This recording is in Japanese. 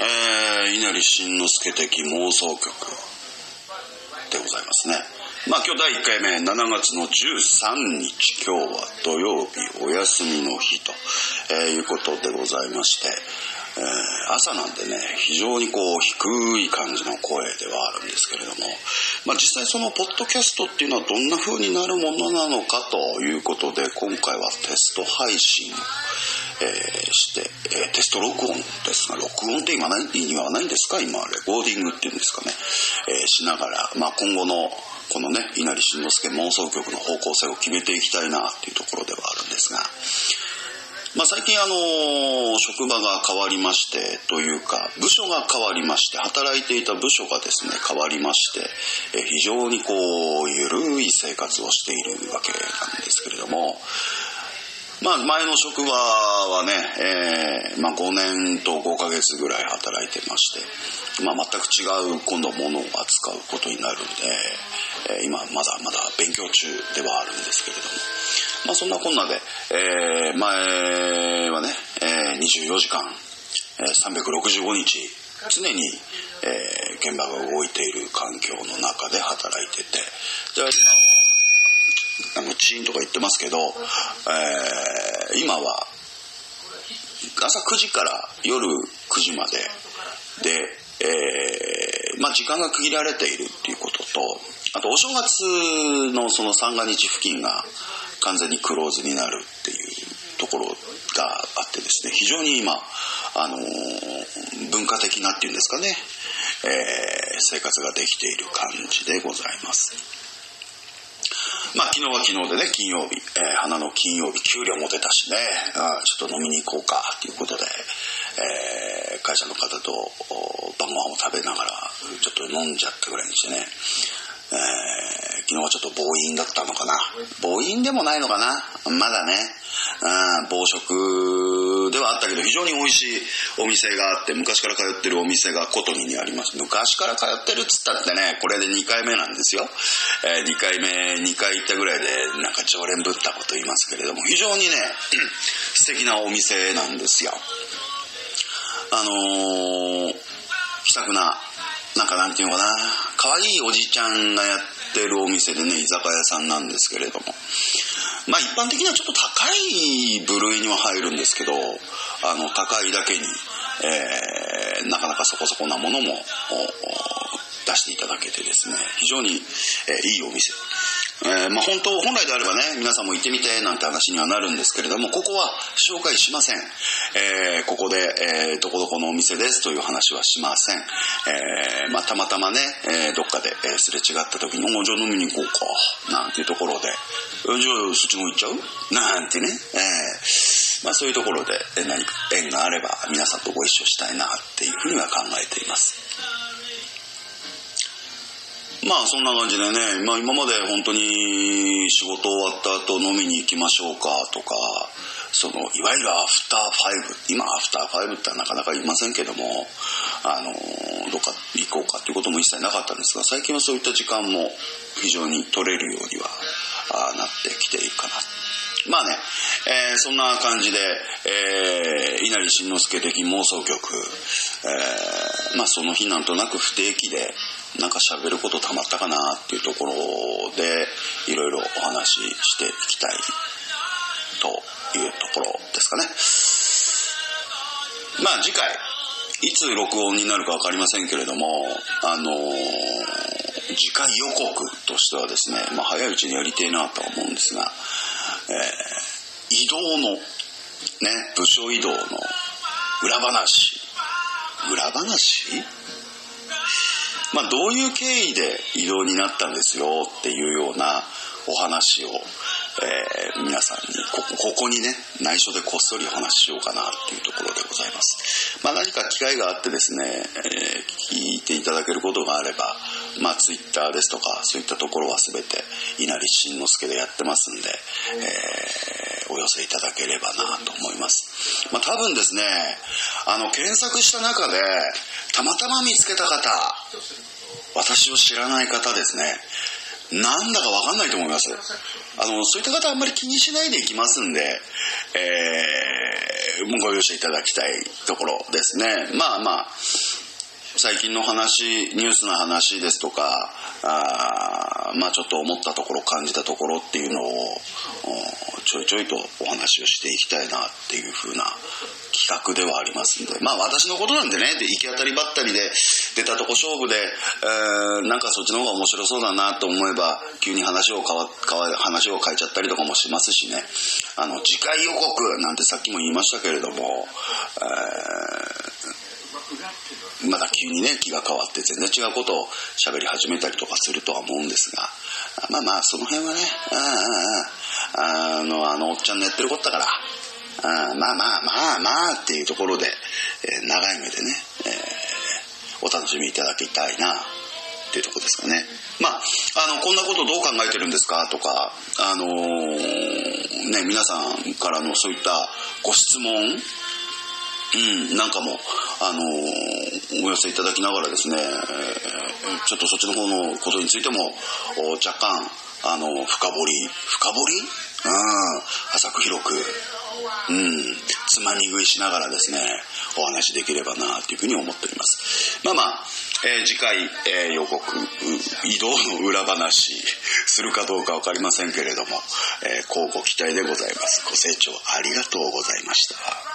えー、稲荷慎之介的妄想曲でございますね。まあ今日第1回目、7月の13日、今日は土曜日、お休みの日と、えー、いうことでございまして、えー、朝なんでね、非常にこう低い感じの声ではあるんですけれども、まあ実際そのポッドキャストっていうのはどんな風になるものなのかということで、今回はテスト配信えー、して、えー、テスト録音ですが、録音って今何意味はないんですか？今、レコーディングっていうんですかね、えー、しながら、まあ、今後のこのね、稲荷慎之介妄想曲の方向性を決めていきたいなっていうところではあるんですが、まあ、最近あの、職場が変わりまして、というか、部署が変わりまして、働いていた部署がですね、変わりまして、え非常にこう、ゆるい生活をしているわけなんですけれども、まあ、前の職場はね、えー、まあ、5年と5ヶ月ぐらい働いてまして、まあ、全く違う今度ものを扱うことになるんで、えー、今まだまだ勉強中ではあるんですけれども、まあ、そんなこんなで、えー、前はね、えー、24時間、えー、365日、常に、えー、現場が動いている環境の中で働いてて、じゃあの、チーンとか言ってますけど、えー、今は、朝9時から夜9時までで、えー、まあ時間が区切られているっていうことと、あとお正月のその三が日付近が完全にクローズになるっていうところがあってですね、非常に今、あのー、文化的なっていうんですかね、えー、生活ができている感じでございます。まあ昨日は昨日でね、金曜日、えー、花の金曜日、給料も出たしね、あちょっと飲みに行こうか、ということで、えー、会社の方と晩ご飯を食べながら、ちょっと飲んじゃったぐらいにしてね、えー、昨日はちょっと暴飲だったのかな。暴飲でもないのかな。まだね、うん、暴食ではあったけど、非常に美味しいお店があって、昔から通ってるお店がコトニにあります。昔から通ってるっつったってね、これで2回目なんですよ。えー、2回目、2回行ったぐらいで、なんか常連ぶったこと言いますけれども、非常にね、素敵なお店なんですよ。あのー、気さくな、なんかなんていうのかな、可愛いおじちゃんがやってるお店でね、居酒屋さんなんですけれども。まあ一般的にはちょっと高い部類には入るんですけど、あの、高いだけに、えー、なかなかそこそこなものも出していただけてですね、非常に、えー、いいお店。えー、まあ本当、本来であればね、皆さんも行ってみてなんて話にはなるんですけれども、ここは紹介しません。えー、ここで、えー、どこどこのお店ですという話はしません。え、まあたまたまね、え、どっかで、え、すれ違った時に、おじゃあ飲みに行こうか、なんていうところで、じゃあそっちも行っちゃう？なんてね、えー、まあそういうところで何か縁があれば皆さんとご一緒したいなっていうふうには考えています。まあそんな感じでね、まあ今まで本当に仕事終わった後飲みに行きましょうかとか、その、いわゆるアフターファイブ、今アフターファイブってなかなか言いませんけども、あの、どっか行こうかっていうことも一切なかったんですが、最近はそういった時間も非常に取れるようにはなってきているかな。まあね、えー、そんな感じで、えー、稲荷慎之介的妄想曲、えー、まあその日なんとなく不定期で、なんか喋ることたまったかなっていうところで、いろいろお話ししていきたいというところですかね。まあ次回、いつ録音になるかわかりませんけれども、あのー、次回予告としてはですね、まあ早いうちにやりてえなとは思うんですが、えー、移動の、ね、部署移動の裏話。裏話？まあ、どういう経緯で異動になったんですよっていうようなお話を、えー、皆さんにここ、こにね、内緒でこっそりお話ししようかなっていうところでございます。まあ、何か機会があってですね、えー、聞いていただけることがあれば、まあ、ツイッターですとか、そういったところは全て、稲荷慎之介でやってますんで、えー、寄せいただければなと思います。まあ、多分ですね、あの、検索した中で、たまたま見つけた方、私を知らない方ですね、なんだかわかんないと思います。あの、そういった方あんまり気にしないでいきますんで、えー、ご容赦いただきたいところですね。まあまあ、最近の話、ニュースの話ですとか、あまあちょっと思ったところ、感じたところっていうのを、ちょいちょいとお話をしていきたいなっていう風な企画ではありますんで、まあ私のことなんでね、で行き当たりばったりで出たとこ勝負で、えー、なんかそっちの方が面白そうだなと思えば、急に話を変わ、変わ、話を変えちゃったりとかもしますしね、あの、次回予告なんてさっきも言いましたけれども、えー、まだ急にね、気が変わって全然違うことを喋り始めたりとかするとは思うんですが、まあまあ、その辺はね、あの、あのおっちゃんのやってることだから、あまあまあまあまあっていうところで、えー、長い目でね、えー、お楽しみいただきたいなっていうところですかね。まあ、あの、こんなことどう考えてるんですか？とか、あのー、ね、皆さんからのそういったご質問、うん、なんかも、あのー、お寄せいただきながらですね、ちょっとそっちの方のことについても、若干、あの、深掘り、深掘り？うん、浅く広く、うん、つまみ食いしながらですね、お話できればなというふうに思っております。まあまあ、えー、次回、えー、予告、移動の裏話するかどうかわかりませんけれども、えー、交互期待でございます。ご清聴ありがとうございました。